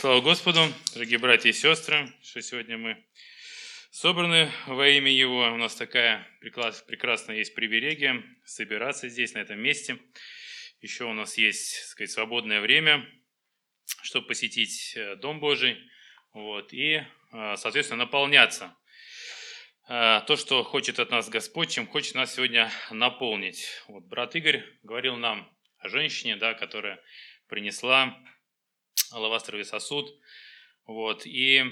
Слава Господу, дорогие братья и сестры, что сегодня мы собраны во имя Его. У нас такая прекрасная есть привилегия собираться здесь, на этом месте. Еще у нас есть, так сказать, свободное время, чтобы посетить э, Дом Божий вот, и, э, соответственно, наполняться э, то, что хочет от нас Господь, чем хочет нас сегодня наполнить. Вот брат Игорь говорил нам о женщине, да, которая принесла алавастровый сосуд. Вот. И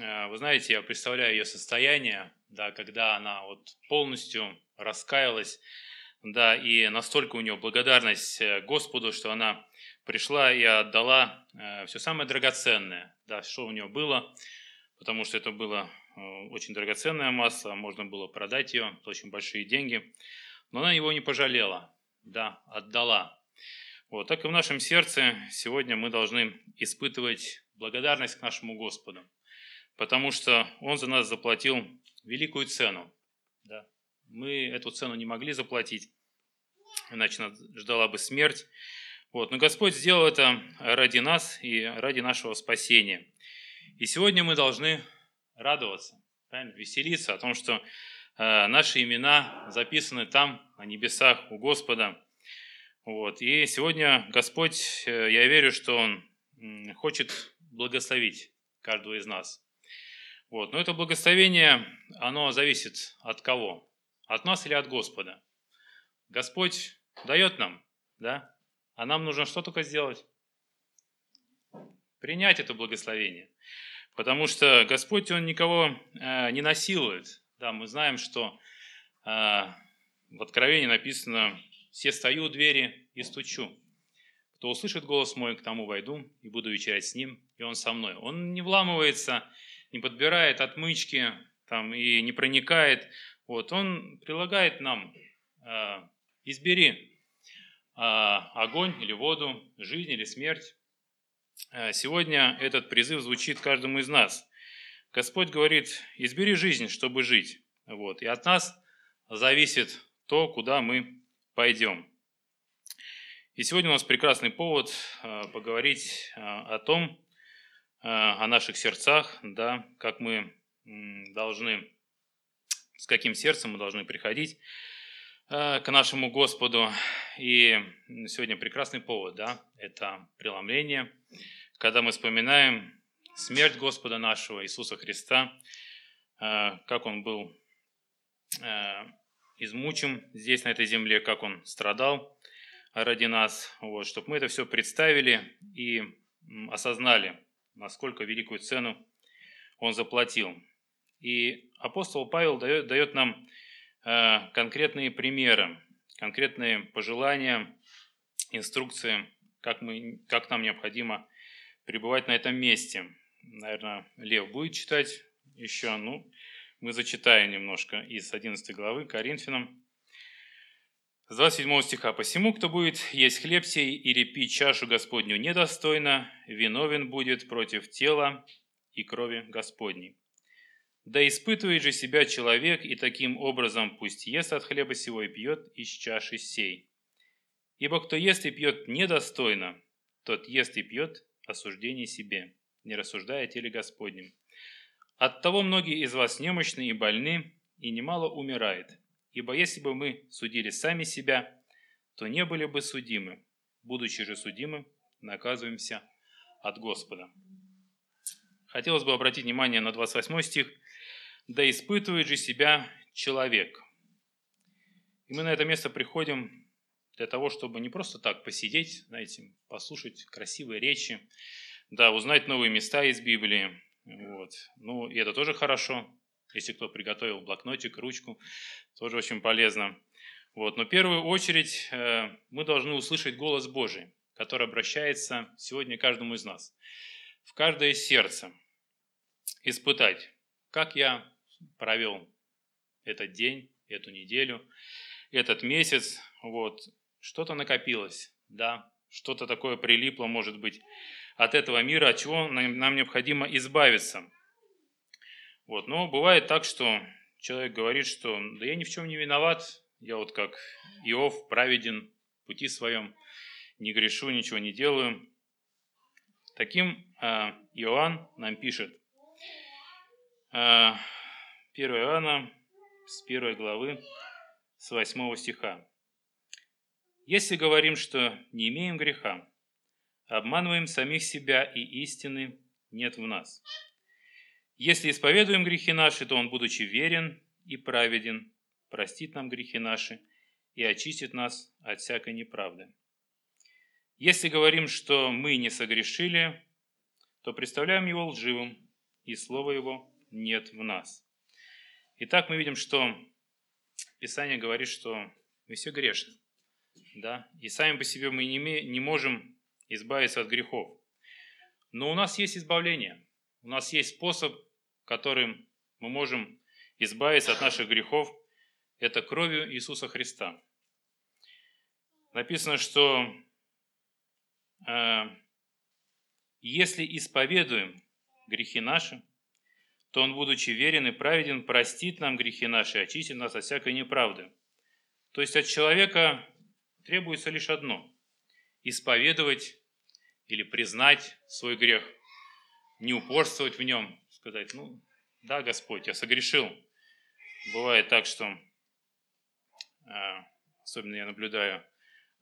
э, вы знаете, я представляю ее состояние, да, когда она вот полностью раскаялась, да, и настолько у нее благодарность э, Господу, что она пришла и отдала э, все самое драгоценное, да, что у нее было, потому что это было очень драгоценное масло, можно было продать ее, очень большие деньги, но она его не пожалела, да, отдала. Вот так и в нашем сердце сегодня мы должны испытывать благодарность к нашему Господу, потому что Он за нас заплатил великую цену. Да? Мы эту цену не могли заплатить, иначе нас ждала бы смерть. Вот. Но Господь сделал это ради нас и ради нашего спасения. И сегодня мы должны радоваться, правильно? веселиться о том, что э, наши имена записаны там, на небесах у Господа – вот. И сегодня Господь, э, я верю, что Он хочет благословить каждого из нас. Вот. Но это благословение, оно зависит от кого? От нас или от Господа? Господь дает нам, да? А нам нужно что только сделать? Принять это благословение. Потому что Господь, Он никого э, не насилует. Да, мы знаем, что э, в Откровении написано, все стою у двери и стучу. Кто услышит голос мой, к тому войду и буду вечерять с ним, и он со мной. Он не вламывается, не подбирает отмычки там, и не проникает. Вот, он прилагает нам, э, избери э, огонь или воду, жизнь или смерть. Э, сегодня этот призыв звучит каждому из нас. Господь говорит, избери жизнь, чтобы жить. Вот, и от нас зависит то, куда мы пойдем. И сегодня у нас прекрасный повод э, поговорить э, о том, э, о наших сердцах, да, как мы должны, с каким сердцем мы должны приходить к нашему Господу. И сегодня прекрасный повод, да, это преломление, когда мы вспоминаем смерть Господа нашего Иисуса Христа, как Он был измучим здесь, на этой земле, как Он страдал ради нас, вот, чтобы мы это все представили и осознали, насколько великую цену Он заплатил. И апостол Павел дает, дает нам э, конкретные примеры, конкретные пожелания, инструкции, как, мы, как нам необходимо пребывать на этом месте. Наверное, Лев будет читать еще, ну, мы зачитаем немножко из 11 главы Коринфянам. С 27 стиха. «Посему, кто будет есть хлеб сей или пить чашу Господню недостойно, виновен будет против тела и крови Господней. Да испытывает же себя человек, и таким образом пусть ест от хлеба сего и пьет из чаши сей. Ибо кто ест и пьет недостойно, тот ест и пьет осуждение себе, не рассуждая о теле Господнем. Оттого многие из вас немощны и больны, и немало умирает. Ибо если бы мы судили сами себя, то не были бы судимы. Будучи же судимы, наказываемся от Господа. Хотелось бы обратить внимание на 28 стих. «Да испытывает же себя человек». И мы на это место приходим для того, чтобы не просто так посидеть, знаете, послушать красивые речи, да, узнать новые места из Библии, вот. Ну, и это тоже хорошо. Если кто приготовил блокнотик, ручку, тоже очень полезно. Вот. Но в первую очередь э, мы должны услышать голос Божий, который обращается сегодня каждому из нас. В каждое сердце испытать, как я провел этот день, эту неделю, этот месяц, вот, что-то накопилось, да, что-то такое прилипло, может быть, от этого мира, от чего нам необходимо избавиться. Вот. Но бывает так, что человек говорит, что да я ни в чем не виноват, я вот как Иов праведен в пути своем, не грешу, ничего не делаю. Таким а, Иоанн нам пишет. 1 а, Иоанна с 1 главы, с 8 стиха. «Если говорим, что не имеем греха, обманываем самих себя, и истины нет в нас. Если исповедуем грехи наши, то Он, будучи верен и праведен, простит нам грехи наши и очистит нас от всякой неправды. Если говорим, что мы не согрешили, то представляем Его лживым, и Слова Его нет в нас. Итак, мы видим, что Писание говорит, что мы все грешны. Да? И сами по себе мы не, не можем избавиться от грехов. Но у нас есть избавление. У нас есть способ, которым мы можем избавиться от наших грехов. Это кровью Иисуса Христа. Написано, что э, если исповедуем грехи наши, то Он, будучи верен и праведен, простит нам грехи наши очистит нас от всякой неправды. То есть от человека требуется лишь одно – исповедовать или признать свой грех, не упорствовать в нем, сказать, ну, да, Господь, я согрешил. Бывает так, что, а, особенно я наблюдаю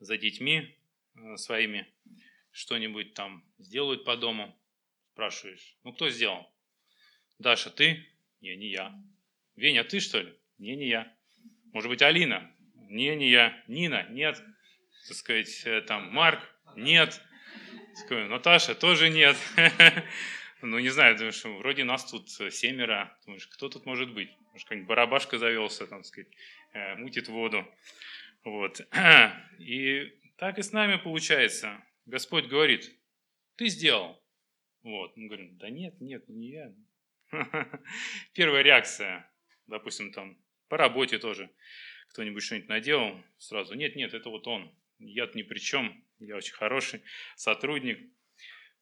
за детьми а, своими, что-нибудь там сделают по дому, спрашиваешь, ну, кто сделал? Даша, ты? Не, не я. Веня, ты что ли? Не, не я. Может быть, Алина? Не, не я. Нина? Нет. Так сказать, э, там, Марк? Нет. Такой, Наташа тоже нет. Ну, не знаю, думаю, что вроде нас тут семеро. Думаешь, кто тут может быть? Может, какой-нибудь барабашка завелся, там, сказать, э, мутит воду. Вот. И так и с нами получается. Господь говорит, ты сделал. Вот. Мы говорим, да нет, нет, не я. Первая реакция, допустим, там, по работе тоже. Кто-нибудь что-нибудь наделал, сразу, нет, нет, это вот он. Я-то ни при чем я очень хороший сотрудник.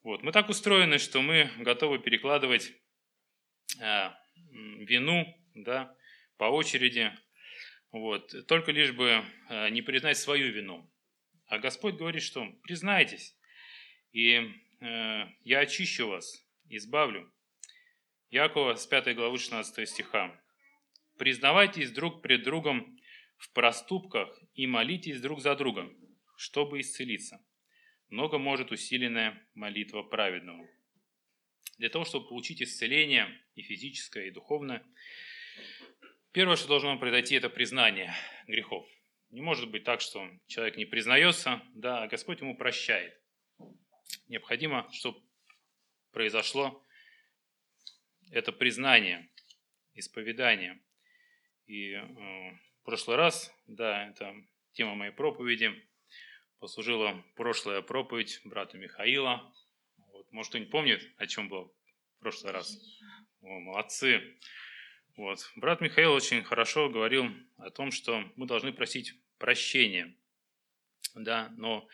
Вот. Мы так устроены, что мы готовы перекладывать э, вину да, по очереди, вот, только лишь бы э, не признать свою вину. А Господь говорит, что признайтесь, и э, я очищу вас, избавлю. Якова с 5 главы 16 стиха. «Признавайтесь друг пред другом в проступках и молитесь друг за другом, чтобы исцелиться. Много может усиленная молитва праведного. Для того, чтобы получить исцеление и физическое, и духовное, первое, что должно произойти, это признание грехов. Не может быть так, что человек не признается, да, а Господь ему прощает. Необходимо, чтобы произошло это признание, исповедание. И э, в прошлый раз, да, это тема моей проповеди, послужила прошлая проповедь брата Михаила. Вот, может, кто-нибудь помнит, о чем был в прошлый раз? О, молодцы. Вот. Брат Михаил очень хорошо говорил о том, что мы должны просить прощения. Да, но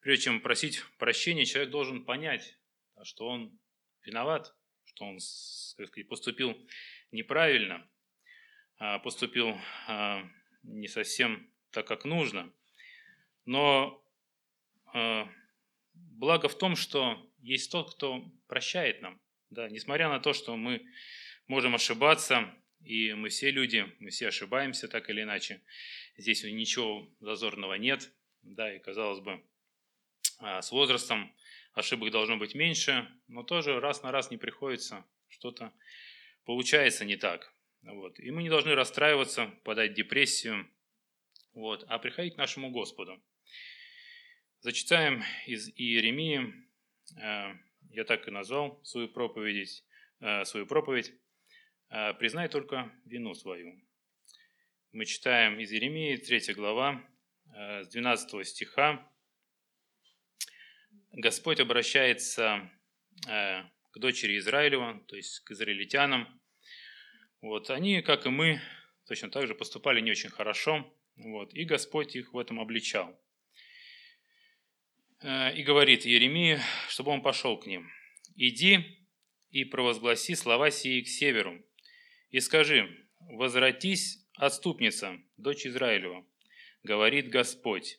прежде чем просить прощения, человек должен понять, что он виноват, что он сказать, поступил неправильно, а поступил а, не совсем так, как нужно. Но благо в том, что есть тот, кто прощает нам. Да, несмотря на то, что мы можем ошибаться, и мы все люди, мы все ошибаемся так или иначе. Здесь ничего зазорного нет. Да, и казалось бы, а, с возрастом ошибок должно быть меньше, но тоже раз на раз не приходится, что-то получается не так. Вот. И мы не должны расстраиваться, подать депрессию, вот, а приходить к нашему Господу. Зачитаем из Иеремии, э, я так и назвал свою проповедь, э, свою проповедь э, «Признай только вину свою». Мы читаем из Иеремии, 3 глава, с 12 стиха. Господь обращается к дочери Израилева, то есть к израильтянам. Вот, они, как и мы, точно так же поступали не очень хорошо, вот, и Господь их в этом обличал. Э, и говорит Еремии, чтобы он пошел к ним. «Иди и провозгласи слова сии к северу, и скажи, возвратись, отступница, дочь Израилева, говорит Господь,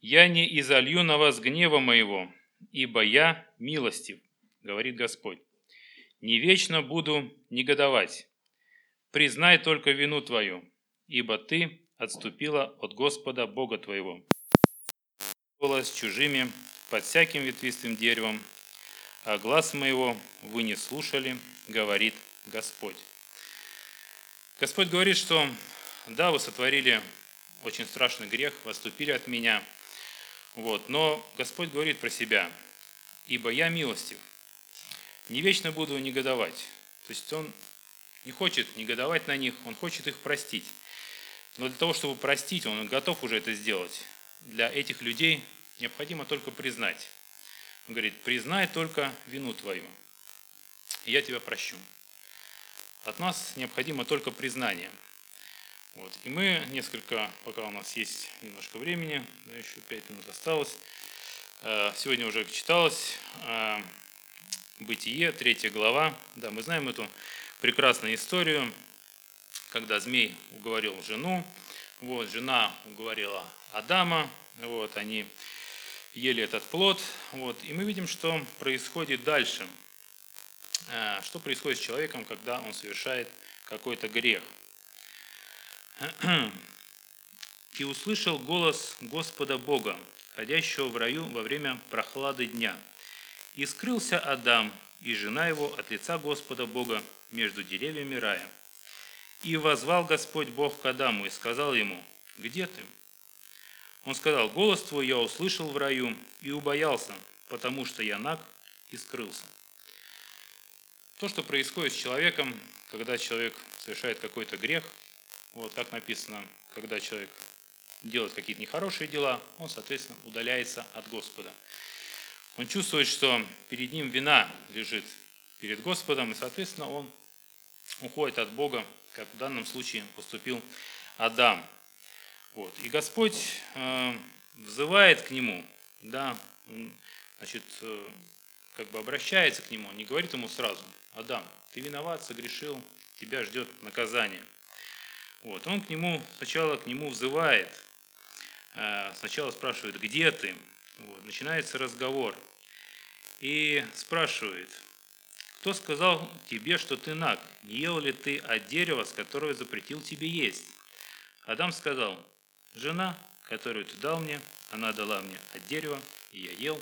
я не изолью на вас гнева моего, ибо я милостив, говорит Господь. Не вечно буду негодовать. Признай только вину твою, ибо ты отступила от Господа Бога твоего. С чужими под всяким ветвистым деревом, а глаз моего вы не слушали, говорит Господь. Господь говорит, что да, вы сотворили очень страшный грех, вы отступили от меня. Вот, но Господь говорит про себя, ибо я милостив, не вечно буду негодовать. То есть Он не хочет негодовать на них, Он хочет их простить. Но для того, чтобы простить, Он готов уже это сделать. Для этих людей необходимо только признать. Он говорит, признай только вину твою, и я тебя прощу. От нас необходимо только признание. Вот. И мы несколько, пока у нас есть немножко времени, да, еще пять минут осталось, э, сегодня уже читалось э, Бытие, третья глава. Да, мы знаем эту прекрасную историю, когда змей уговорил жену, вот, жена уговорила Адама, вот, они ели этот плод. Вот, и мы видим, что происходит дальше. Э, что происходит с человеком, когда он совершает какой-то грех. «И услышал голос Господа Бога, ходящего в раю во время прохлады дня. И скрылся Адам и жена его от лица Господа Бога между деревьями рая. И возвал Господь Бог к Адаму и сказал ему, «Где ты?» Он сказал, «Голос твой я услышал в раю и убоялся, потому что я наг и скрылся». То, что происходит с человеком, когда человек совершает какой-то грех, вот как написано, когда человек делает какие-то нехорошие дела, он, соответственно, удаляется от Господа. Он чувствует, что перед ним вина лежит перед Господом, и, соответственно, он уходит от Бога, как в данном случае поступил Адам. Вот. И Господь э, взывает к нему, да, значит, э, как бы обращается к нему, не говорит ему сразу, Адам, ты виноват, согрешил, тебя ждет наказание. Вот. Он к нему, сначала к нему взывает, э, сначала спрашивает, где ты? Вот. Начинается разговор. И спрашивает, кто сказал тебе, что ты наг? Не ел ли ты от дерева, с которого запретил тебе есть? Адам сказал, Жена, которую ты дал мне, она дала мне от дерева, и я ел.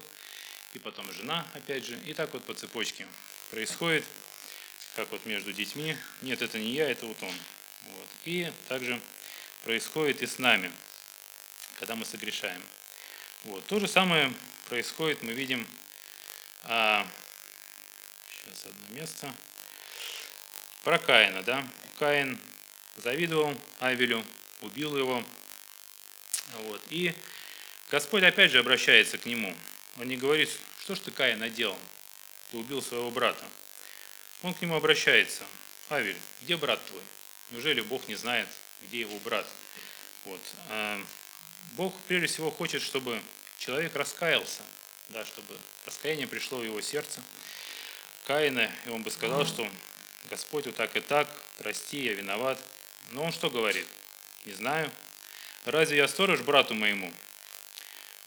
И потом жена, опять же. И так вот по цепочке происходит, как вот между детьми. Нет, это не я, это вот он. Вот. И также происходит и с нами, когда мы согрешаем. Вот. То же самое происходит, мы видим, а, сейчас одно место, про Каина. Да? Каин завидовал Авелю, убил его, вот. И Господь опять же обращается к нему. Он не говорит, что ж ты, Каин, наделал? Ты убил своего брата. Он к нему обращается. Авель, где брат твой? Неужели Бог не знает, где его брат? Вот. А Бог прежде всего хочет, чтобы человек раскаялся, да, чтобы раскаяние пришло в его сердце. Каина, и он бы сказал, что Господь вот так и так, прости, я виноват. Но он что говорит? Не знаю, разве я сторож брату моему?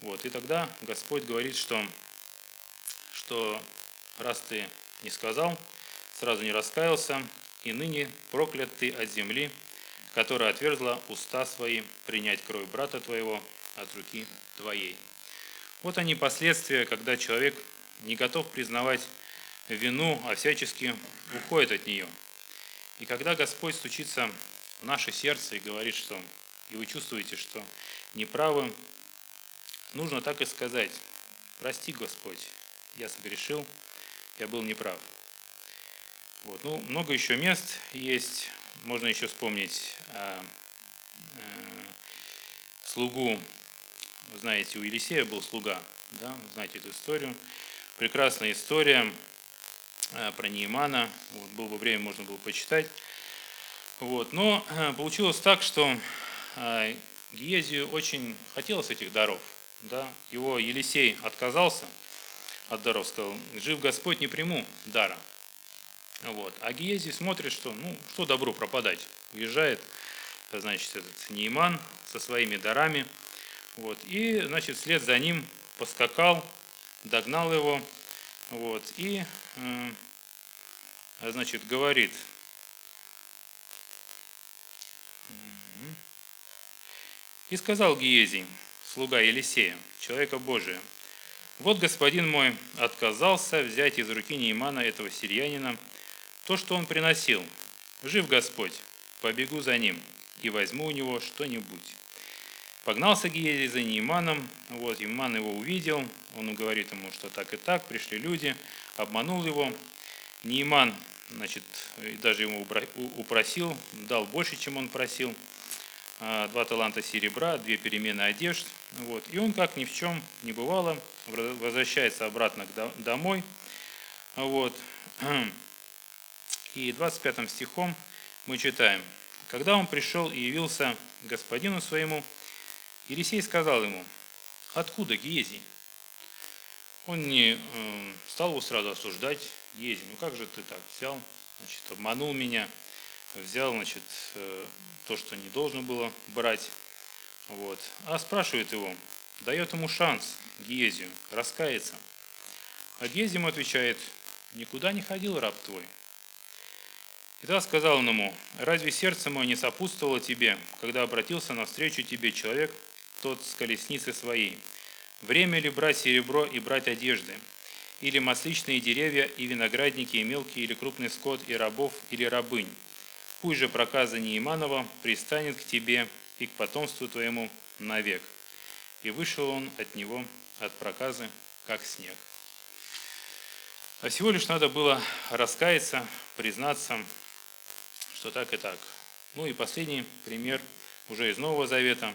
Вот, и тогда Господь говорит, что, что раз ты не сказал, сразу не раскаялся, и ныне проклят ты от земли, которая отверзла уста свои принять кровь брата твоего от руки твоей. Вот они последствия, когда человек не готов признавать вину, а всячески уходит от нее. И когда Господь стучится в наше сердце и говорит, что и вы чувствуете, что неправы, нужно так и сказать. Прости, Господь, я согрешил, я был неправ. Вот. Ну, много еще мест есть. Можно еще вспомнить э, э, слугу. Вы знаете, у Елисея был слуга. Да? Знаете эту историю. Прекрасная история про Неимана. Вот, было бы время, можно было почитать. Вот. Но э, получилось так, что а, Гиезию очень хотелось этих даров. Да? Его Елисей отказался от даров, сказал, жив Господь, не приму дара. Вот. А Гиезий смотрит, что ну, что добру пропадать. Уезжает, значит, этот Нейман со своими дарами. Вот. И, значит, вслед за ним поскакал догнал его, вот, и, значит, говорит, и сказал Гиезий, слуга Елисея, человека Божия, вот господин мой отказался взять из руки Неймана этого сирьянина то, что он приносил. Жив Господь, побегу за ним и возьму у него что-нибудь. Погнался Гиези за Нейманом, вот, Нейман его увидел, он говорит ему, что так и так, пришли люди, обманул его. Нейман, значит, даже ему упросил, дал больше, чем он просил, а, два таланта серебра, две перемены одежд, вот, и он, как ни в чем не бывало, возвращается обратно домой, вот, и 25 стихом мы читаем, «Когда он пришел и явился господину своему, Елисей сказал ему, откуда Гиезий? Он не э, стал его сразу осуждать, Гиезий, ну как же ты так взял, значит, обманул меня, взял, значит, э, то, что не должен было брать, вот. А спрашивает его, дает ему шанс Гиезию раскаяться. А Гиезий ему отвечает, никуда не ходил раб твой, и тогда сказал он ему, разве сердце мое не сопутствовало тебе, когда обратился навстречу тебе человек, тот с колесницы своей? Время ли брать серебро и брать одежды? Или масличные деревья и виноградники, и мелкий или крупный скот, и рабов или рабынь? Пусть же проказа Неиманова пристанет к тебе и к потомству твоему навек. И вышел он от него, от проказы, как снег. А всего лишь надо было раскаяться, признаться, что так и так. Ну и последний пример уже из Нового Завета.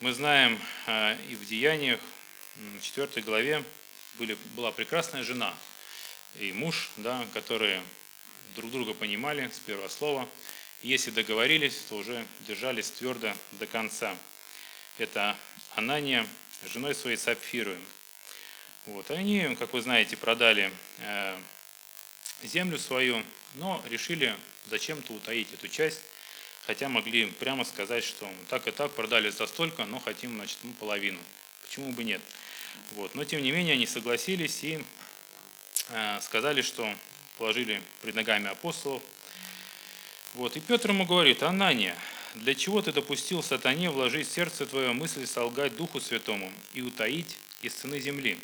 Мы знаем а, и в Деяниях, в 4 главе, были, была прекрасная жена и муж, да, которые друг друга понимали с первого слова. Если договорились, то уже держались твердо до конца. Это Анания женой своей Сапфирой. Вот. Они, как вы знаете, продали э, землю свою, но решили зачем-то утаить эту часть, хотя могли прямо сказать, что так и так продали за столько, но хотим, значит, ну, половину. Почему бы нет? Вот. Но тем не менее они согласились и э, сказали, что положили пред ногами апостолов. Вот. И Петр ему говорит, Анания, для чего ты допустил сатане вложить в сердце твое мысль солгать Духу Святому и утаить из цены земли?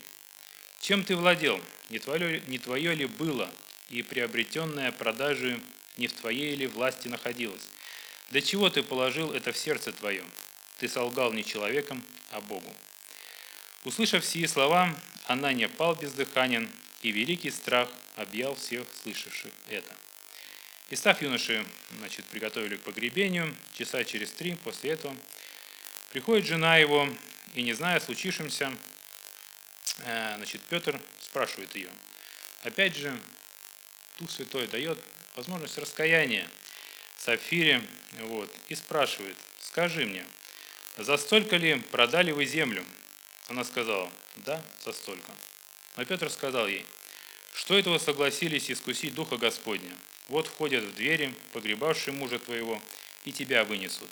Чем ты владел? Не твое, не твое ли было и приобретенное продажей не в твоей ли власти находилось? Для чего ты положил это в сердце твое? Ты солгал не человеком, а Богу. Услышав сии слова, Анания пал бездыханен, и великий страх объял всех слышавших это. И став юноши, значит, приготовили к погребению, часа через три после этого, приходит жена его, и не зная о случившемся, э, значит, Петр спрашивает ее. Опять же, Дух Святой дает возможность раскаяния Сапфире, вот, и спрашивает, скажи мне, за столько ли продали вы землю? Она сказала, да, за столько. Но Петр сказал ей, что это вы согласились искусить Духа Господня? Вот входят в двери, погребавшие мужа твоего, и тебя вынесут.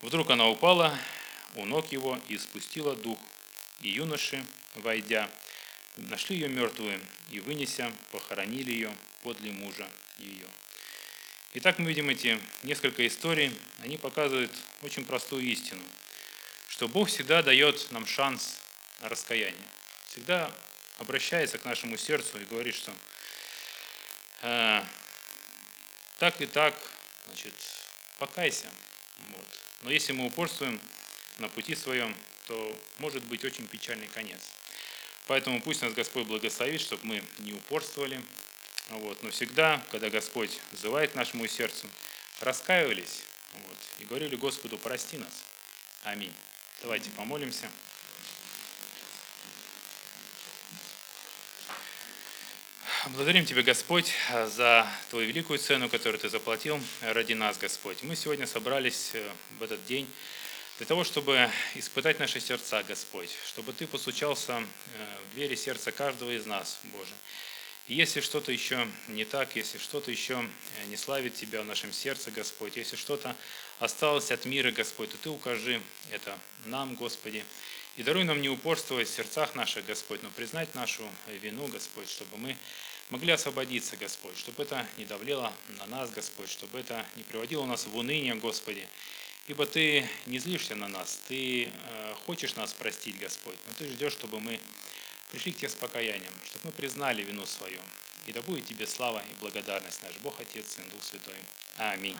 Вдруг она упала у ног его и спустила дух. И юноши, войдя, нашли ее мертвую и, вынеся, похоронили ее подле мужа ее. Итак, мы видим эти несколько историй. Они показывают очень простую истину, что Бог всегда дает нам шанс на раскаяние. Всегда обращается к нашему сердцу и говорит, что э, так и так, значит, покайся. Вот. Но если мы упорствуем на пути своем, то может быть очень печальный конец. Поэтому пусть нас Господь благословит, чтобы мы не упорствовали, вот. Но всегда, когда Господь взывает нашему сердцу, раскаивались вот, и говорили Господу, прости нас. Аминь. Давайте помолимся. Благодарим Тебя, Господь, за Твою великую цену, которую Ты заплатил ради нас, Господь. Мы сегодня собрались э, в этот день для того, чтобы испытать наши сердца, Господь, чтобы Ты постучался э, в двери сердца каждого из нас, Боже. Если что-то еще не так, если что-то еще э, не славит Тебя в нашем сердце, Господь, если что-то осталось от мира, Господь, то Ты укажи это нам, Господи. И даруй нам не упорствовать в сердцах наших, Господь, но признать нашу вину, Господь, чтобы мы могли освободиться, Господь, чтобы это не давлело на нас, Господь, чтобы это не приводило нас в уныние, Господи. Ибо Ты не злишься на нас, Ты э, хочешь нас простить, Господь, но Ты ждешь, чтобы мы пришли к Тебе с покаянием, чтобы мы признали вину свою. И да будет Тебе слава и благодарность, наш Бог, Отец, Сын, Дух Святой. Аминь.